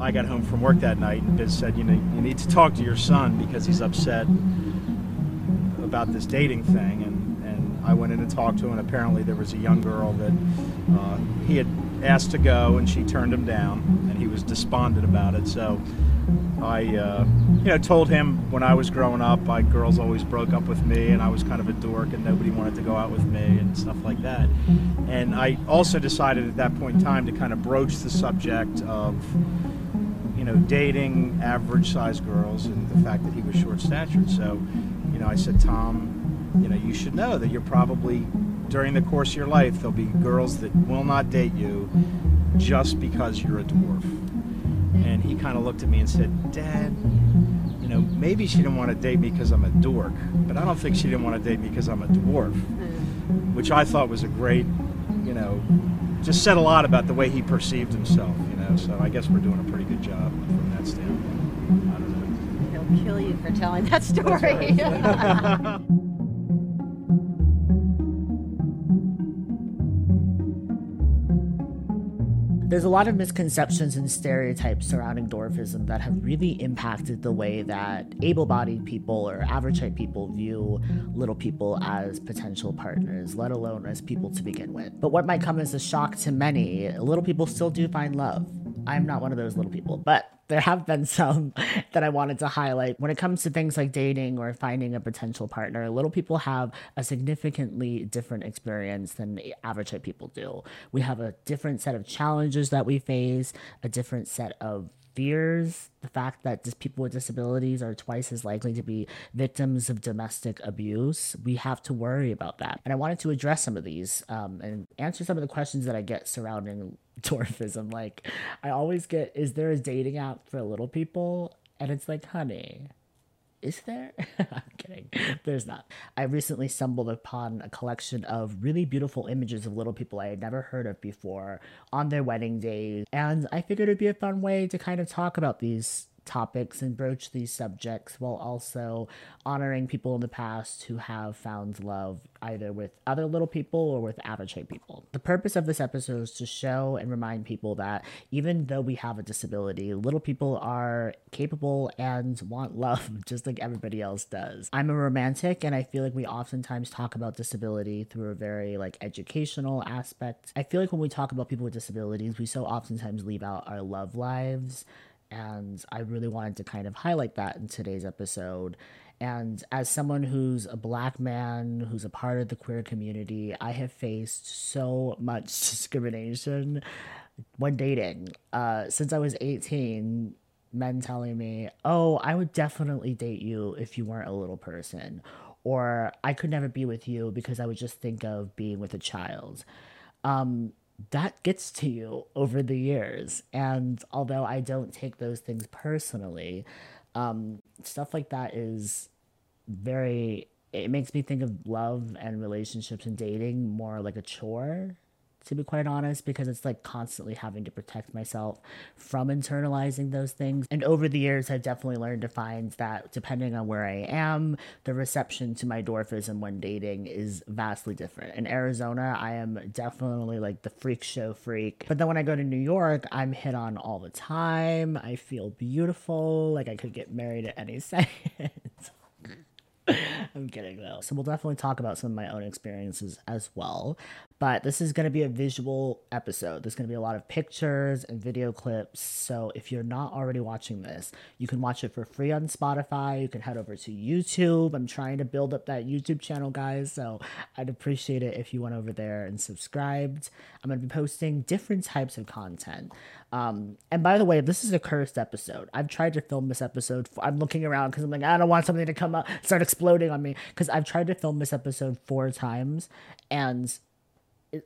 I got home from work that night, and Biz said, "You know, you need to talk to your son because he's upset about this dating thing." And and I went in and talked to him, and apparently there was a young girl that uh, he had asked to go, and she turned him down, and he was despondent about it. So I, uh, you know, told him when I was growing up, my girls always broke up with me, and I was kind of a dork, and nobody wanted to go out with me, and stuff like that. And I also decided at that point in time to kind of broach the subject of, know, dating average-sized girls, and the fact that he was short-statured. So, you know, I said, Tom, you know, you should know that you're probably during the course of your life there'll be girls that will not date you just because you're a dwarf and he kind of looked at me and said, Dad, you know, maybe she didn't want to date me because I'm a dork, but I don't think she didn't want to date me because I'm a dwarf, mm. which I thought was a great, you know, just said a lot about the way he perceived himself, you know. So I guess we're doing a pretty good job from that standpoint. I don't know. He'll kill you for telling that story. There's a lot of misconceptions and stereotypes surrounding dwarfism that have really impacted the way that able bodied people or average height people view little people as potential partners, let alone as people to begin with. But what might come as a shock to many, little people still do find love. I'm not one of those little people, but there have been some that I wanted to highlight. When it comes to things like dating or finding a potential partner, little people have a significantly different experience than average people do. We have a different set of challenges that we face, a different set of fears, the fact that just people with disabilities are twice as likely to be victims of domestic abuse, we have to worry about that. And I wanted to address some of these um, and answer some of the questions that I get surrounding dwarfism. Like, I always get, is there a dating app for little people? And it's like, honey, is there? I'm kidding. There's not. I recently stumbled upon a collection of really beautiful images of little people I had never heard of before on their wedding days. And I figured it'd be a fun way to kind of talk about these topics and broach these subjects while also honoring people in the past who have found love either with other little people or with average people. The purpose of this episode is to show and remind people that even though we have a disability, little people are capable and want love just like everybody else does. I'm a romantic and I feel like we oftentimes talk about disability through a very like educational aspect. I feel like when we talk about people with disabilities, we so oftentimes leave out our love lives and I really wanted to kind of highlight that in today's episode. And as someone who's a black man, who's a part of the queer community, I have faced so much discrimination when dating. Uh, since I was 18, men telling me, oh, I would definitely date you if you weren't a little person. Or I could never be with you because I would just think of being with a child. Um, that gets to you over the years. And although I don't take those things personally, um, stuff like that is very, it makes me think of love and relationships and dating more like a chore to be quite honest, because it's like constantly having to protect myself from internalizing those things. And over the years, I've definitely learned to find that depending on where I am, the reception to my dwarfism when dating is vastly different. In Arizona, I am definitely like the freak show freak. But then when I go to New York, I'm hit on all the time. I feel beautiful, like I could get married at any second. I'm kidding though. So we'll definitely talk about some of my own experiences as well. But this is going to be a visual episode. There's going to be a lot of pictures and video clips. So if you're not already watching this, you can watch it for free on Spotify. You can head over to YouTube. I'm trying to build up that YouTube channel, guys. So I'd appreciate it if you went over there and subscribed. I'm going to be posting different types of content. Um, and by the way, this is a cursed episode. I've tried to film this episode. For, I'm looking around because I'm like, I don't want something to come up, start exploding on me. Because I've tried to film this episode four times, and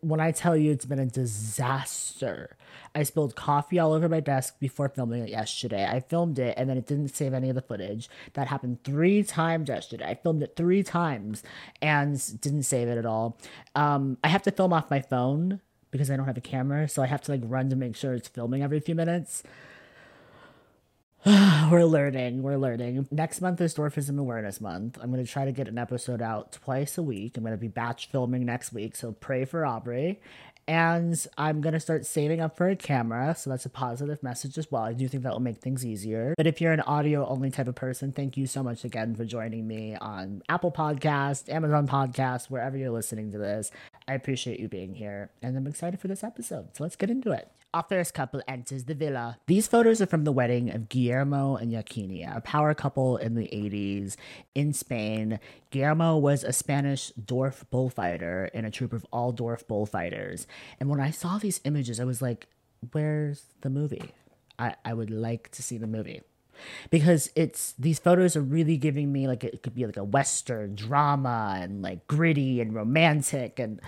when I tell you it's been a disaster, I spilled coffee all over my desk before filming it yesterday. I filmed it and then it didn't save any of the footage. That happened three times yesterday. I filmed it three times and didn't save it at all. Um, I have to film off my phone because I don't have a camera, so I have to like run to make sure it's filming every few minutes. We're learning. We're learning. Next month is Dwarfism Awareness Month. I'm going to try to get an episode out twice a week. I'm going to be batch filming next week, so pray for Aubrey. And I'm going to start saving up for a camera. So that's a positive message as well. I do think that will make things easier. But if you're an audio only type of person, thank you so much again for joining me on Apple Podcast, Amazon Podcast, wherever you're listening to this. I appreciate you being here. And I'm excited for this episode. So let's get into it. Our first couple enters the villa. These photos are from the wedding of Guillermo and Yaquinia, a power couple in the 80s in Spain. Guillermo was a Spanish dwarf bullfighter in a troop of all dwarf bullfighters. And when I saw these images, I was like, where's the movie? I, I would like to see the movie because it's these photos are really giving me like it could be like a western drama and like gritty and romantic and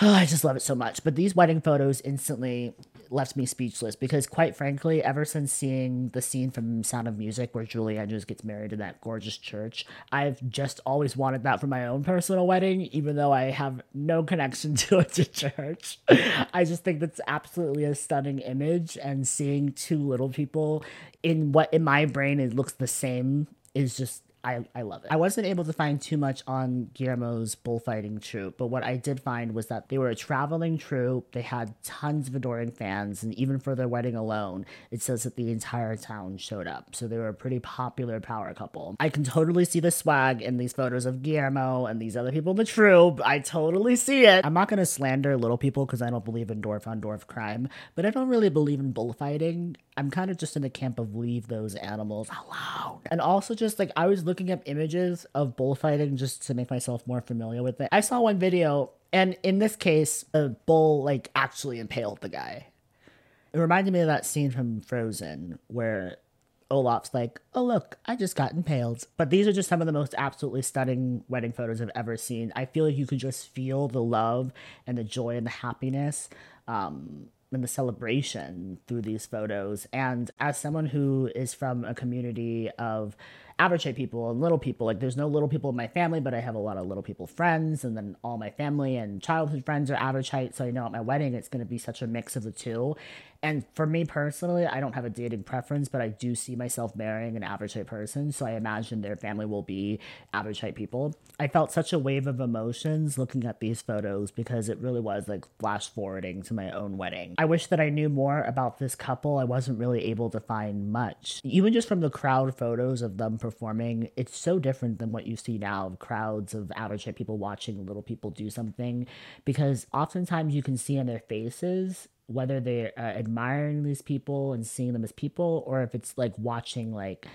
Oh, I just love it so much. But these wedding photos instantly left me speechless because, quite frankly, ever since seeing the scene from Sound of Music where Julie Andrews gets married in that gorgeous church, I've just always wanted that for my own personal wedding, even though I have no connection to it to church. I just think that's absolutely a stunning image, and seeing two little people in what in my brain it looks the same is just I, I love it. I wasn't able to find too much on Guillermo's bullfighting troupe, but what I did find was that they were a traveling troupe. They had tons of adoring fans, and even for their wedding alone, it says that the entire town showed up. So they were a pretty popular power couple. I can totally see the swag in these photos of Guillermo and these other people in the troupe. I totally see it. I'm not going to slander little people because I don't believe in dwarf on dwarf crime, but I don't really believe in bullfighting. I'm kind of just in the camp of leave those animals alone. And also, just like I was looking up images of bullfighting just to make myself more familiar with it. I saw one video, and in this case, a bull like actually impaled the guy. It reminded me of that scene from Frozen where Olaf's like, oh, look, I just got impaled. But these are just some of the most absolutely stunning wedding photos I've ever seen. I feel like you could just feel the love and the joy and the happiness um, and the celebration through these photos. And as someone who is from a community of average height people and little people, like there's no little people in my family, but I have a lot of little people friends, and then all my family and childhood friends are average height. So I know at my wedding it's going to be such a mix of the two. And for me personally, I don't have a dating preference, but I do see myself marrying an average height person. So I imagine their family will be average height people. I felt such a wave of emotions looking at these photos because it really was like flash forwarding to my own wedding. I wish that I knew more about this couple. I wasn't really able to find much. Even just from the crowd photos of them performing, it's so different than what you see now of crowds of average height people watching little people do something because oftentimes you can see on their faces whether they're uh, admiring these people and seeing them as people or if it's like watching like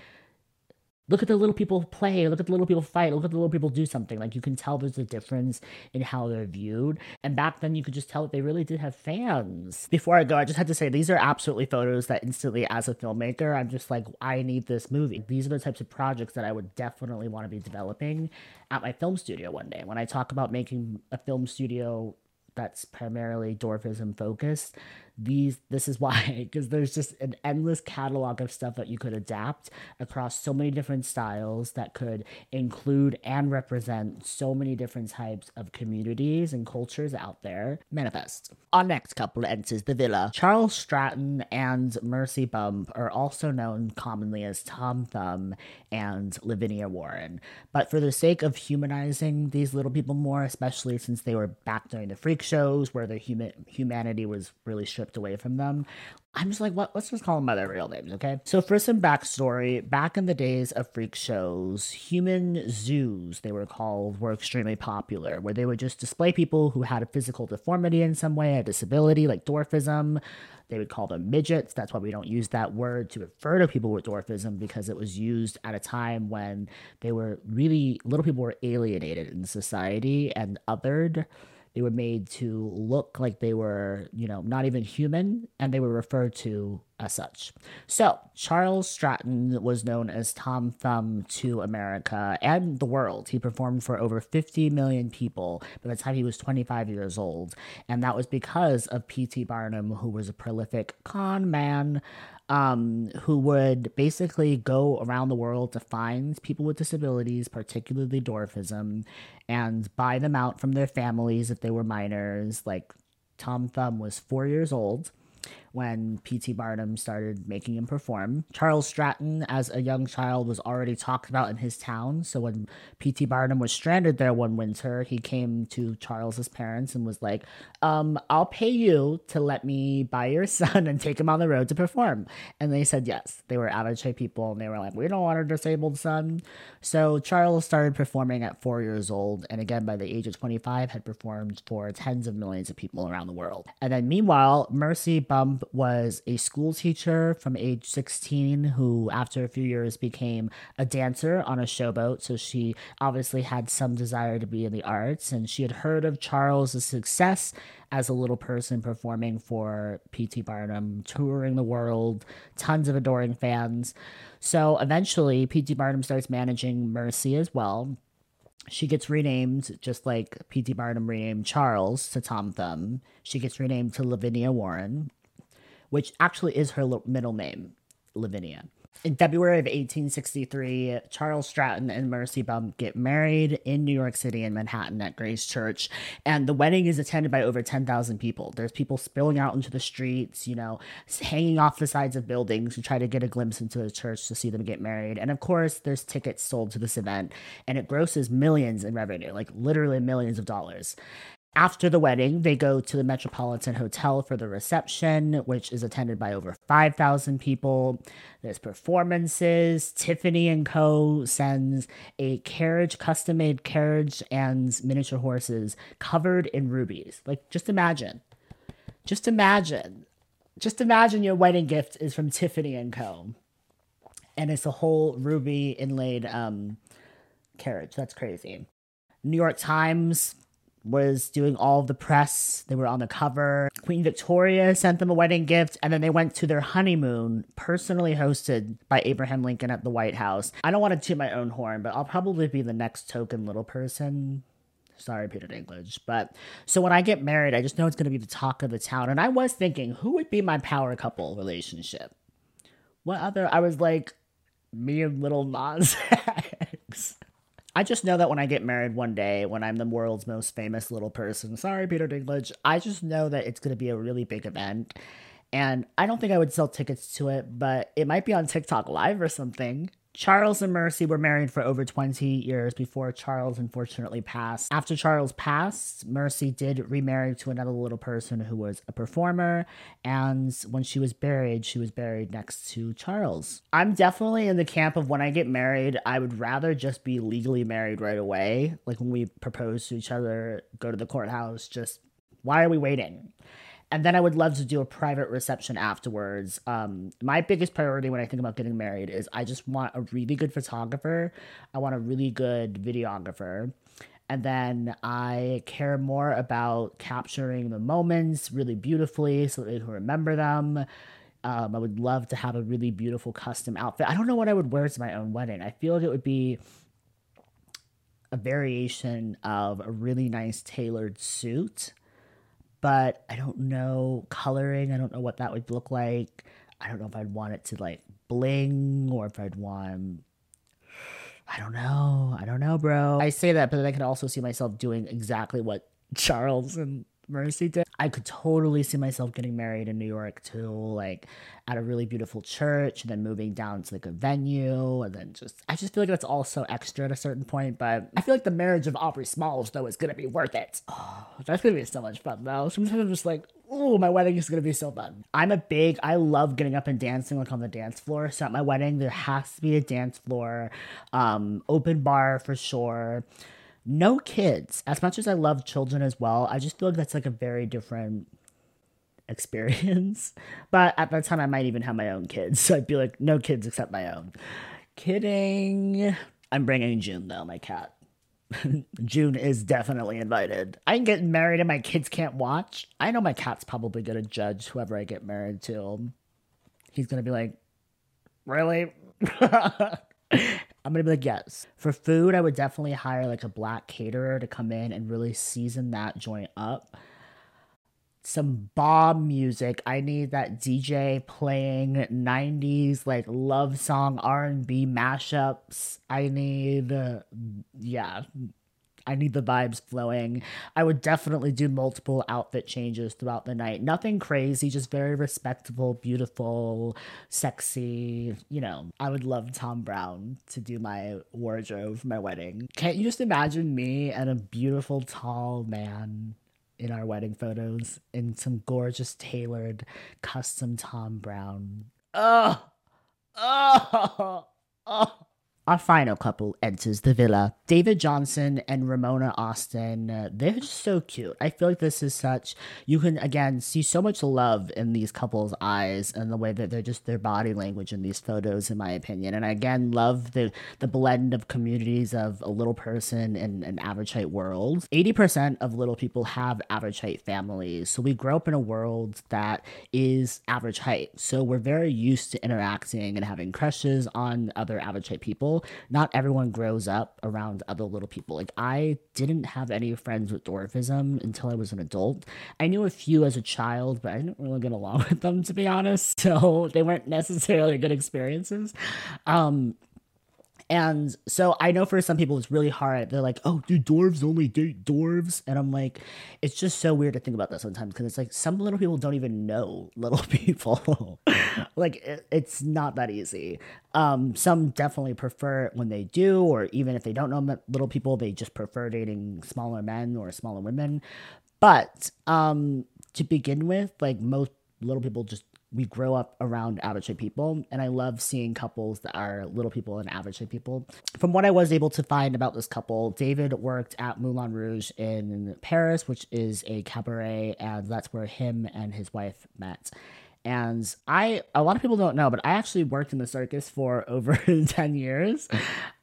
look at the little people play look at the little people fight look at the little people do something. Like you can tell there's a difference in how they're viewed. And back then you could just tell that they really did have fans. Before i go i just had to say these are absolutely photos that instantly as a filmmaker i'm just like i need this movie. These are the types of projects that i would definitely want to be developing at my film studio one day. When i talk about making a film studio that's primarily dwarfism focused these this is why because there's just an endless catalog of stuff that you could adapt across so many different styles that could include and represent so many different types of communities and cultures out there. Manifest. Our next couple enters the villa. Charles stratton and mercy bump are also known commonly as tom thumb and lavinia warren. But for the sake of humanizing these little people more especially since they were back during the freak shows where their human humanity was really stripped away from them. I'm just like, what? Let's just call them by their real names, okay? So, for some backstory, back in the days of freak shows, human zoos, they were called, were extremely popular, where they would just display people who had a physical deformity in some way, a disability like dwarfism. They would call them midgets. That's why we don't use that word to refer to people with dwarfism because it was used at a time when they were really, little people were alienated in society and othered they were made to look like they were, you know, not even human, and they were referred to as such. So, Charles Stratton was known as Tom Thumb to America and the world. He performed for over 50 million people by the time he was 25 years old, and that was because of P.T. Barnum, who was a prolific con man um, who would basically go around the world to find people with disabilities, particularly dwarfism, and buy them out from their families if they were minors. Like Tom Thumb was four years old when P.T. Barnum started making him perform. Charles Stratton, as a young child, was already talked about in his town. So when P.T. Barnum was stranded there one winter, he came to Charles's parents and was like, um, I'll pay you to let me buy your son and take him on the road to perform. And they said yes. They were Avicii people and they were like, we don't want a disabled son. So Charles started performing at four years old. And again, by the age of 25, had performed for tens of millions of people around the world. And then meanwhile, Mercy Was a school teacher from age 16 who, after a few years, became a dancer on a showboat. So she obviously had some desire to be in the arts, and she had heard of Charles' success as a little person performing for P.T. Barnum, touring the world, tons of adoring fans. So eventually, P.T. Barnum starts managing Mercy as well she gets renamed just like P.T. Barnum renamed Charles to Tom Thumb. She gets renamed to Lavinia Warren, which actually is her middle name, Lavinia. In February of 1863, Charles Stratton and Mercy Bump get married in New York City in Manhattan at Grace Church. And the wedding is attended by over 10,000 people. There's people spilling out into the streets, you know, hanging off the sides of buildings to try to get a glimpse into the church to see them get married. And of course, there's tickets sold to this event, and it grosses millions in revenue, like literally millions of dollars. After the wedding, they go to the Metropolitan Hotel for the reception, which is attended by over 5,000 people. There's performances. Tiffany and Co. sends a carriage, custom made carriage and miniature horses covered in rubies. Like, just imagine. Just imagine. Just imagine your wedding gift is from Tiffany and Co. And it's a whole ruby inlaid um, carriage. That's crazy. New York Times was doing all the press. They were on the cover. Queen Victoria sent them a wedding gift, and then they went to their honeymoon, personally hosted by Abraham Lincoln at the White House. I don't want to toot my own horn, but I'll probably be the next token little person. Sorry, Peter Dinklage. But so when I get married, I just know it's going to be the talk of the town. And I was thinking, who would be my power couple relationship? What other? I was like, me and Lil Nas. I just know that when I get married one day, when I'm the world's most famous little person, sorry, Peter Dinklage, I just know that it's going to be a really big event. And I don't think I would sell tickets to it, but it might be on TikTok Live or something. Charles and Mercy were married for over 20 years before Charles unfortunately passed. After Charles passed, Mercy did remarry to another little person who was a performer, and when she was buried, she was buried next to Charles. I'm definitely in the camp of when I get married, I would rather just be legally married right away. Like when we propose to each other, go to the courthouse, just why are we waiting? And then I would love to do a private reception afterwards. Um, my biggest priority when I think about getting married is I just want a really good photographer. I want a really good videographer. And then I care more about capturing the moments really beautifully so that they can remember them. Um, I would love to have a really beautiful custom outfit. I don't know what I would wear to my own wedding. I feel like it would be a variation of a really nice tailored suit but I don't know coloring. I don't know what that would look like. I don't know if I'd want it to like bling or if I'd want. I don't know. I don't know, bro. I say that, but then I can also see myself doing exactly what Charles and Mercy did. I could totally see myself getting married in New York too, like at a really beautiful church, and then moving down to like a venue, and then just I just feel like that's all so extra at a certain point. But I feel like the marriage of Aubrey Smalls though is gonna be worth it. Oh, that's gonna be so much fun though. Sometimes I'm just like, oh, my wedding is gonna be so fun. I'm a big, I love getting up and dancing like on the dance floor. So at my wedding, there has to be a dance floor, um, open bar for sure no kids. As much as I love children as well, I just feel like that's like a very different experience. But at that time, I might even have my own kids. So I'd be like, no kids except my own. Kidding. I'm bringing June though, my cat. June is definitely invited. I'm getting married and my kids can't watch. I know my cat's probably gonna judge whoever I get married to. He's gonna be like, really? I'm gonna be like, yes. For food, I would definitely hire like a black caterer to come in and really season that joint up. Some bomb music. I need that DJ playing 90s like love song R&B mashups. I need uh, yeah. I need the vibes flowing. I would definitely do multiple outfit changes throughout the night. Nothing crazy, just very respectable, beautiful, sexy. You know, I would love Thom Browne to do my wardrobe for my wedding. Can't you just imagine me and a beautiful, tall man in our wedding photos in some gorgeous tailored custom Thom Browne. Oh, oh, oh. Our final couple enters the villa. David Johnson and Ramona Austin, uh, they're just so cute. I feel like this is such, you can again see so much love in these couples' eyes and the way that they're just their body language in these photos, in my opinion. And I again love the, the blend of communities of a little person and an average height world. 80% of little people have average height families. So we grow up in a world that is average height. So we're very used to interacting and having crushes on other average height people not everyone grows up around other little people. Like I didn't have any friends with dwarfism until I was an adult. I knew a few as a child, but I didn't really get along with them to be honest. So they weren't necessarily good experiences. Um, and so I know for some people it's really hard. They're like, oh, do dwarves only date dwarves? And I'm like, it's just so weird to think about that sometimes because it's like some little people don't even know little people. like, it, it's not that easy. Um, some definitely prefer it when they do, or even if they don't know little people, they just prefer dating smaller men or smaller women. But um, to begin with, like most little people just we grow up around average people and i love seeing couples that are little people and average people from what i was able to find about this couple david worked at moulin rouge in paris which is a cabaret and that's where him and his wife met and I, a lot of people don't know, but I actually worked in the circus for over 10 years.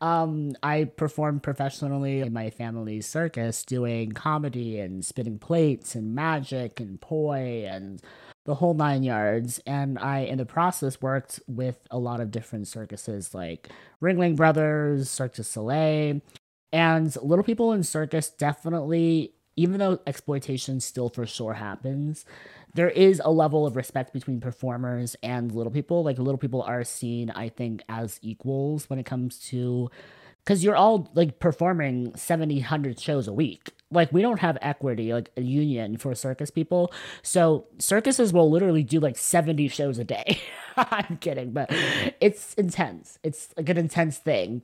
Um, I performed professionally in my family's circus, doing comedy and spinning plates and magic and poi and the whole nine yards. And I, in the process, worked with a lot of different circuses like Ringling Brothers, Cirque du Soleil, and Little People in Circus definitely, even though exploitation still for sure happens, there is a level of respect between performers and little people. Like little people are seen, I think, as equals when it comes to because you're all like performing 70 100 shows a week. Like we don't have equity like a union for circus people. So circuses will literally do like 70 shows a day. I'm kidding but it's intense. It's like an intense thing.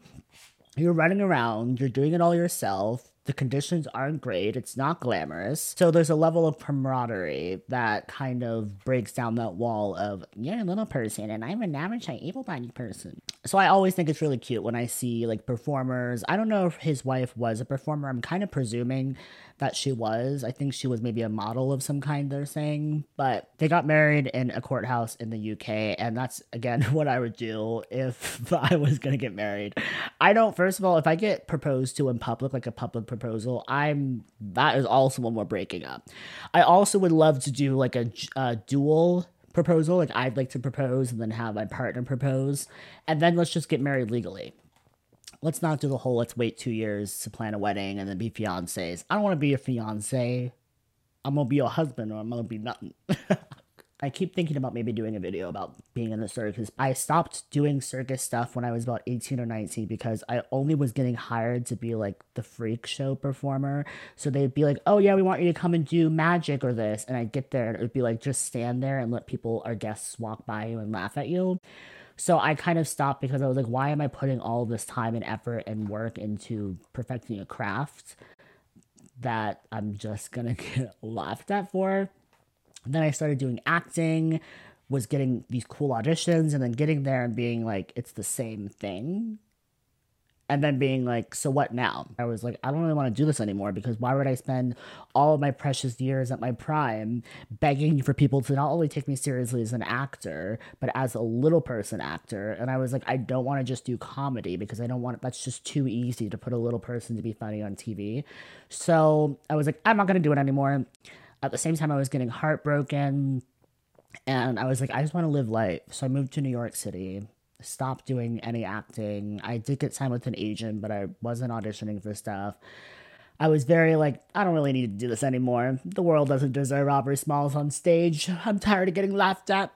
You're running around you're doing it all yourself the conditions aren't great. It's not glamorous. So there's a level of camaraderie that kind of breaks down that wall of you're a little person and I'm an average able bodied person. So I always think it's really cute when I see like performers. I don't know if his wife was a performer. I'm kind of presuming that she was. I think she was maybe a model of some kind, they're saying. But they got married in a courthouse in the UK, and that's again what I would do if I was gonna get married. I don't, first of all, if I get proposed to in public, like a public proposal, I'm that is also when we're breaking up. I also would love to do like a, a dual proposal. Like I'd like to propose and then have my partner propose, and then let's just get married legally let's not do the whole let's wait two years to plan a wedding and then be fiancés. I don't want to be a fiance. I'm gonna be your husband or I'm gonna be nothing. I keep thinking about maybe doing a video about being in the circus. I stopped doing circus stuff when I was about 18 or 19 because I only was getting hired to be like the freak show performer. So they'd be like, oh, yeah, we want you to come and do magic or this. And I'd get there and it would be like, just stand there and let people, our guests, walk by you and laugh at you. So I kind of stopped because I was like, why am I putting all this time and effort and work into perfecting a craft that I'm just gonna get laughed at for? And then I started doing acting, was getting these cool auditions, and then getting there and being like, it's the same thing and then being like, so what now? I was like, I don't really want to do this anymore because why would I spend all of my precious years at my prime begging for people to not only take me seriously as an actor, but as a little person actor? And I was like, I don't want to just do comedy because I don't want that's just too easy to put a little person to be funny on TV. So I was like, I'm not going to do it anymore. At the same time, I was getting heartbroken. And I was like, I just want to live life. So I moved to New York City stopped doing any acting. I did get signed with an agent, but I wasn't auditioning for stuff. I was very like, I don't really need to do this anymore. The world doesn't deserve Aubrey Smalls on stage. I'm tired of getting laughed at.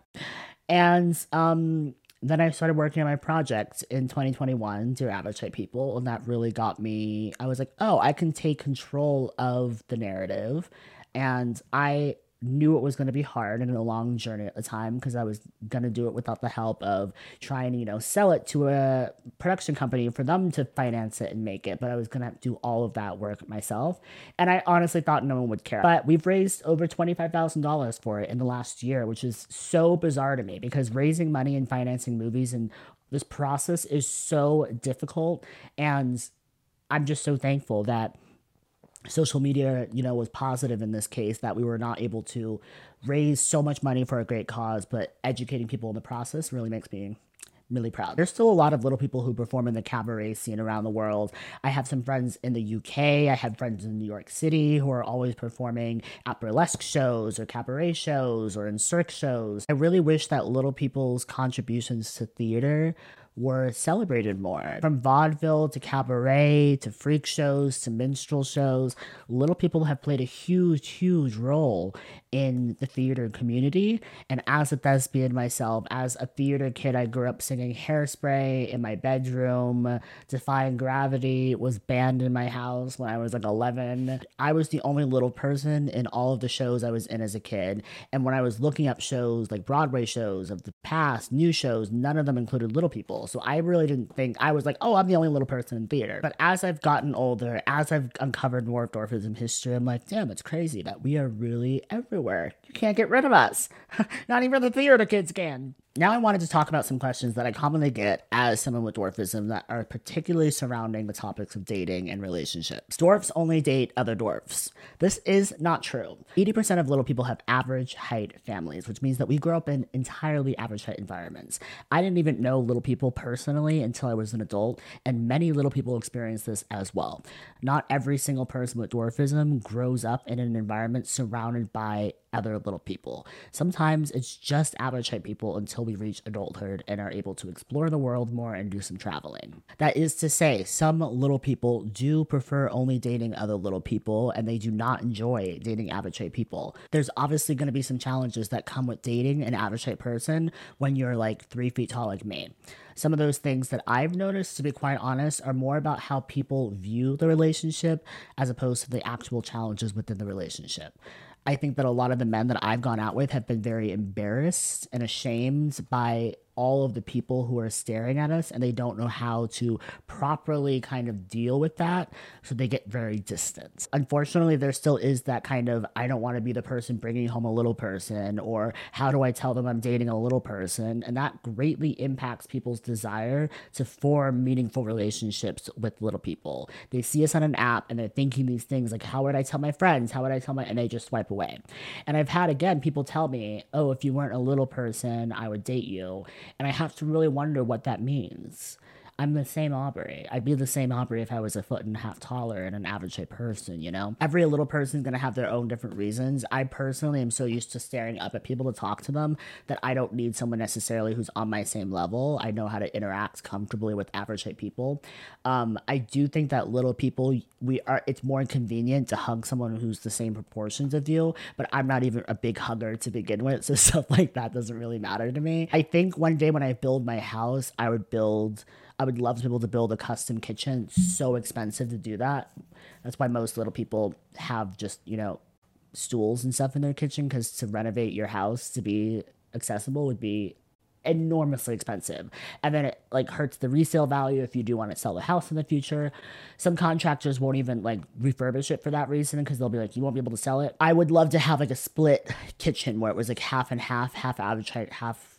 And um, then I started working on my project in 2021, Dear Type People, and that really got me. I was like, oh, I can take control of the narrative. And I knew it was going to be hard and a long journey at the time because I was going to do it without the help of trying to, you know, sell it to a production company for them to finance it and make it. But I was going to do all of that work myself. And I honestly thought no one would care. But we've raised over $25,000 for it in the last year, which is so bizarre to me because raising money and financing movies and this process is so difficult. And I'm just so thankful that social media, you know, was positive in this case that we were not able to raise so much money for a great cause, but educating people in the process really makes me really proud. There's still a lot of little people who perform in the cabaret scene around the world. I have some friends in the UK, I have friends in New York City who are always performing at burlesque shows or cabaret shows or in cirque shows. I really wish that little people's contributions to theater were celebrated more. From vaudeville to cabaret to freak shows to minstrel shows, little people have played a huge, huge role in the theater community. And as a thespian myself, as a theater kid, I grew up singing Hairspray in my bedroom. Defying Gravity was banned in my house when I was like 11. I was the only little person in all of the shows I was in as a kid. And when I was looking up shows like Broadway shows of the past, new shows, none of them included little people. So I really didn't think I was like, oh, I'm the only little person in theater. But as I've gotten older, as I've uncovered more of dwarfism history, I'm like, damn, it's crazy that we are really everywhere. You can't get rid of us. Not even the theater kids can. Now, I wanted to talk about some questions that I commonly get as someone with dwarfism that are particularly surrounding the topics of dating and relationships. Dwarfs only date other dwarfs. This is not true. 80% of little people have average height families, which means that we grow up in entirely average height environments. I didn't even know little people personally until I was an adult, and many little people experience this as well. Not every single person with dwarfism grows up in an environment surrounded by other little people. Sometimes it's just average people until we reach adulthood and are able to explore the world more and do some traveling. That is to say, some little people do prefer only dating other little people and they do not enjoy dating average people. There's obviously going to be some challenges that come with dating an average person when you're like three feet tall like me. Some of those things that I've noticed, to be quite honest, are more about how people view the relationship as opposed to the actual challenges within the relationship. I think that a lot of the men that I've gone out with have been very embarrassed and ashamed by all of the people who are staring at us and they don't know how to properly kind of deal with that. So they get very distant. Unfortunately, there still is that kind of I don't want to be the person bringing home a little person or how do I tell them I'm dating a little person? And that greatly impacts people's desire to form meaningful relationships with little people. They see us on an app and they're thinking these things like, how would I tell my friends? How would I tell my, and they just swipe away. And I've had, again, people tell me, oh, if you weren't a little person, I would date you. And I have to really wonder what that means. I'm the same Aubrey. I'd be the same Aubrey if I was a foot and a half taller and an average shaped person, you know? Every little person's gonna have their own different reasons. I personally am so used to staring up at people to talk to them that I don't need someone necessarily who's on my same level. I know how to interact comfortably with average shaped people. Um, I do think that little people, we are, it's more convenient to hug someone who's the same proportions of you, but I'm not even a big hugger to begin with, so stuff like that doesn't really matter to me. I think one day when I build my house, I would build I would love to be able to build a custom kitchen. It's so expensive to do that. That's why most little people have just, you know, stools and stuff in their kitchen because to renovate your house to be accessible would be enormously expensive and then it like hurts the resale value if you do want to sell the house in the future some contractors won't even like refurbish it for that reason because they'll be like you won't be able to sell it i would love to have like a split kitchen where it was like half and half half average height half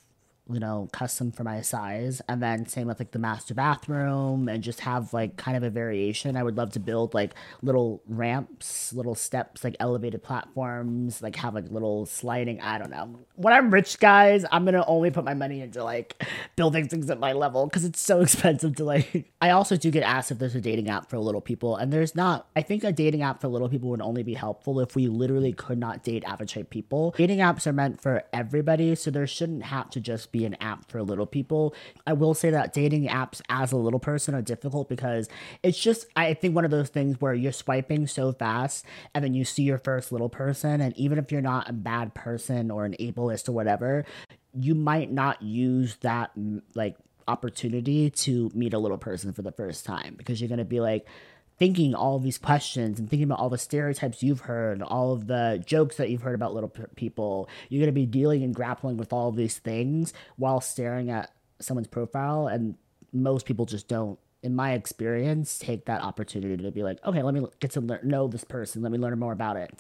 you know, custom for my size. And then same with like the master bathroom and just have like kind of a variation. I would love to build like little ramps, little steps, like elevated platforms, like have like little sliding. I don't know. When I'm rich, guys, I'm gonna only put my money into like building things at my level because it's so expensive to like. I also do get asked if there's a dating app for little people, and there's not. I think a dating app for little people would only be helpful if we literally could not date average height people. Dating apps are meant for everybody, so there shouldn't have to just be be an app for little people. I will say that dating apps as a little person are difficult because it's just, I think, one of those things where you're swiping so fast and then you see your first little person. And even if you're not a bad person or an ableist or whatever, you might not use that like opportunity to meet a little person for the first time because you're going to be like thinking all these questions and thinking about all the stereotypes you've heard, all of the jokes that you've heard about little people. You're going to be dealing and grappling with all these things while staring at someone's profile. And most people just don't, in my experience, take that opportunity to be like, okay, let me get to know this person. Let me learn more about it.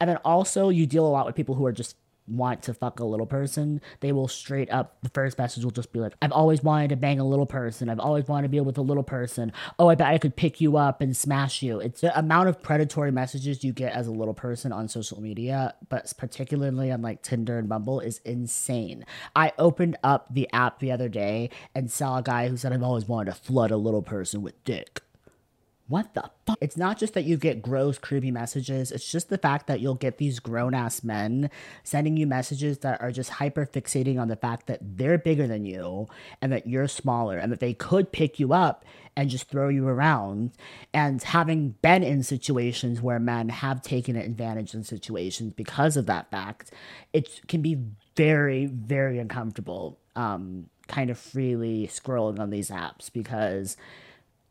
And then also, you deal a lot with people who are just want to fuck a little person, they will straight up, the first message will just be like, I've always wanted to bang a little person. I've always wanted to be with a little person. Oh, I bet I could pick you up and smash you. It's the amount of predatory messages you get as a little person on social media, but particularly on like Tinder and Bumble, is insane. I opened up the app the other day and saw a guy who said, I've always wanted to flood a little person with dick what the fuck? It's not just that you get gross, creepy messages. It's just the fact that you'll get these grown ass men sending you messages that are just hyper fixating on the fact that they're bigger than you and that you're smaller and that they could pick you up and just throw you around. And having been in situations where men have taken advantage in situations because of that fact, it can be very, very uncomfortable, um, kind of freely scrolling on these apps because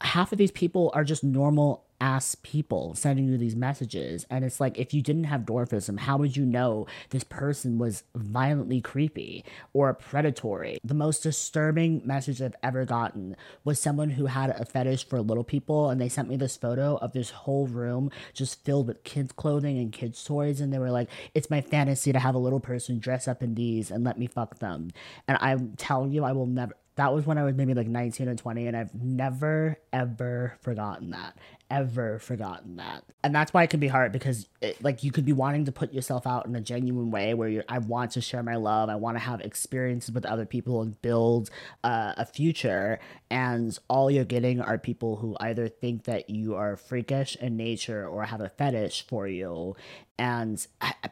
half of these people are just normal ass people sending you these messages. And it's like, if you didn't have dwarfism, how would you know this person was violently creepy or predatory? The most disturbing message I've ever gotten was someone who had a fetish for little people. And they sent me this photo of this whole room just filled with kids' clothing and kids' toys. And they were like, it's my fantasy to have a little person dress up in these and let me fuck them. And I'm telling you, I will never, that was when I was maybe like 19 or 20, and I've never, ever forgotten that. Ever forgotten that. And that's why it can be hard because, it, like, you could be wanting to put yourself out in a genuine way where you're, I want to share my love, I want to have experiences with other people and build uh, a future. And all you're getting are people who either think that you are freakish in nature or have a fetish for you. And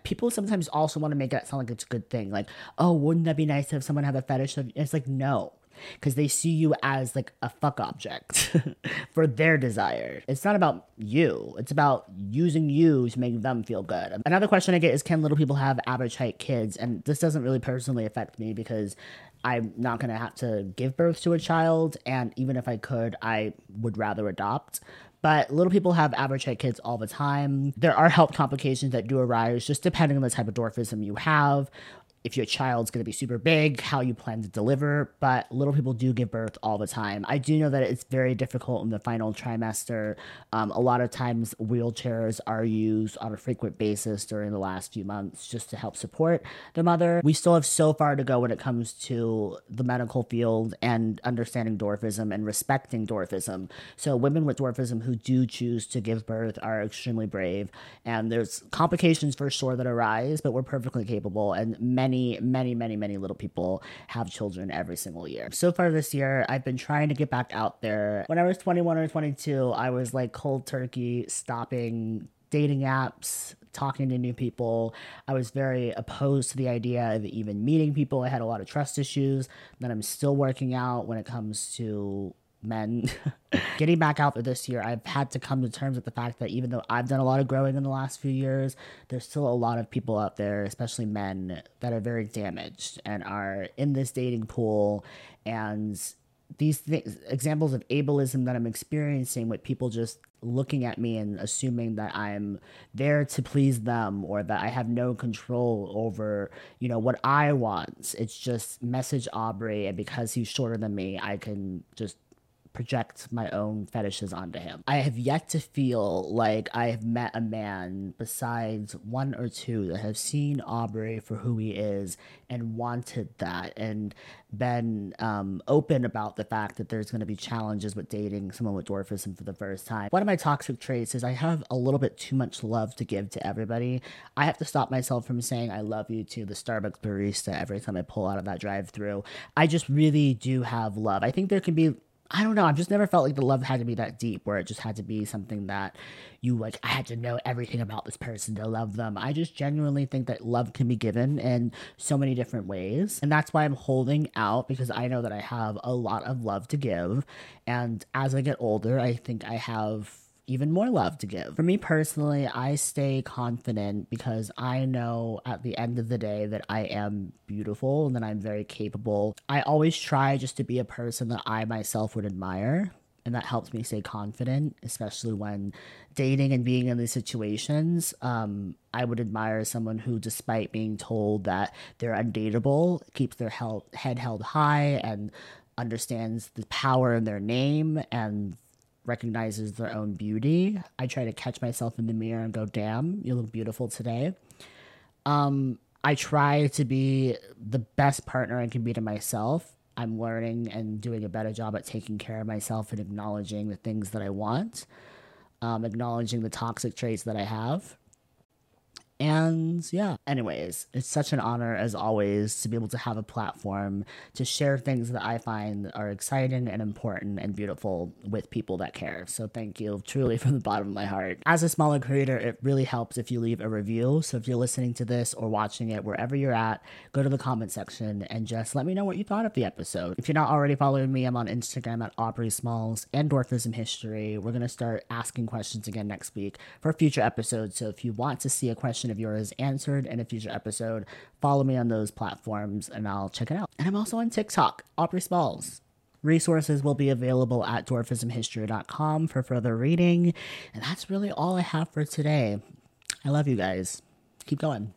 people sometimes also want to make that sound like it's a good thing. Like, oh, wouldn't that be nice to have someone have a fetish? Of, it's like, no because they see you as like a fuck object for their desire. It's not about you, it's about using you to make them feel good. Another question I get is can little people have average height kids? And this doesn't really personally affect me because I'm not going to have to give birth to a child. And even if I could, I would rather adopt but little people have average height kids all the time. There are health complications that do arise just depending on the type of dwarfism you have if your child's going to be super big, how you plan to deliver, but little people do give birth all the time. I do know that it's very difficult in the final trimester. Um, a lot of times, wheelchairs are used on a frequent basis during the last few months just to help support the mother. We still have so far to go when it comes to the medical field and understanding dwarfism and respecting dwarfism. So, women with dwarfism who do choose to give birth are extremely brave, and there's complications for sure that arise, but we're perfectly capable, and many many, many, many, many little people have children every single year. So far this year, I've been trying to get back out there. When I was 21 or 22, I was like cold turkey stopping dating apps, talking to new people. I was very opposed to the idea of even meeting people. I had a lot of trust issues that I'm still working out when it comes to men. Getting back out there this year, I've had to come to terms with the fact that even though I've done a lot of growing in the last few years, there's still a lot of people out there, especially men, that are very damaged and are in this dating pool and these th- examples of ableism that I'm experiencing with people just looking at me and assuming that I'm there to please them or that I have no control over, you know, what I want. It's just message Aubrey and because he's shorter than me, I can just project my own fetishes onto him. I have yet to feel like I have met a man besides one or two that have seen Aubrey for who he is and wanted that and been um, open about the fact that there's going to be challenges with dating someone with dwarfism for the first time. One of my toxic traits is I have a little bit too much love to give to everybody. I have to stop myself from saying I love you to the Starbucks barista every time I pull out of that drive through. I just really do have love. I think there can be I don't know. I've just never felt like the love had to be that deep where it just had to be something that you like, I had to know everything about this person to love them. I just genuinely think that love can be given in so many different ways. And that's why I'm holding out because I know that I have a lot of love to give. And as I get older, I think I have even more love to give. For me personally, I stay confident because I know at the end of the day that I am beautiful and that I'm very capable. I always try just to be a person that I myself would admire and that helps me stay confident, especially when dating and being in these situations. Um, I would admire someone who, despite being told that they're undateable, keeps their head held high and understands the power in their name and recognizes their own beauty. I try to catch myself in the mirror and go, "Damn, you look beautiful today." Um, I try to be the best partner I can be to myself I'm learning and doing a better job at taking care of myself and acknowledging the things that I want, um, acknowledging the toxic traits that I have, and yeah, anyways, it's such an honor as always to be able to have a platform to share things that I find are exciting and important and beautiful with people that care. So thank you truly from the bottom of my heart. As a smaller creator, it really helps if you leave a review. So if you're listening to this or watching it wherever you're at, go to the comment section and just let me know what you thought of the episode. If you're not already following me, I'm on Instagram at Aubrey Smalls and Dwarfism History. We're going to start asking questions again next week for future episodes. So if you want to see a question of yours answered in a future episode. Follow me on those platforms and I'll check it out. And I'm also on TikTok, Aubrey Smalls. Resources will be available at dwarfismhistory.com for further reading. And that's really all I have for today. I love you guys. Keep going.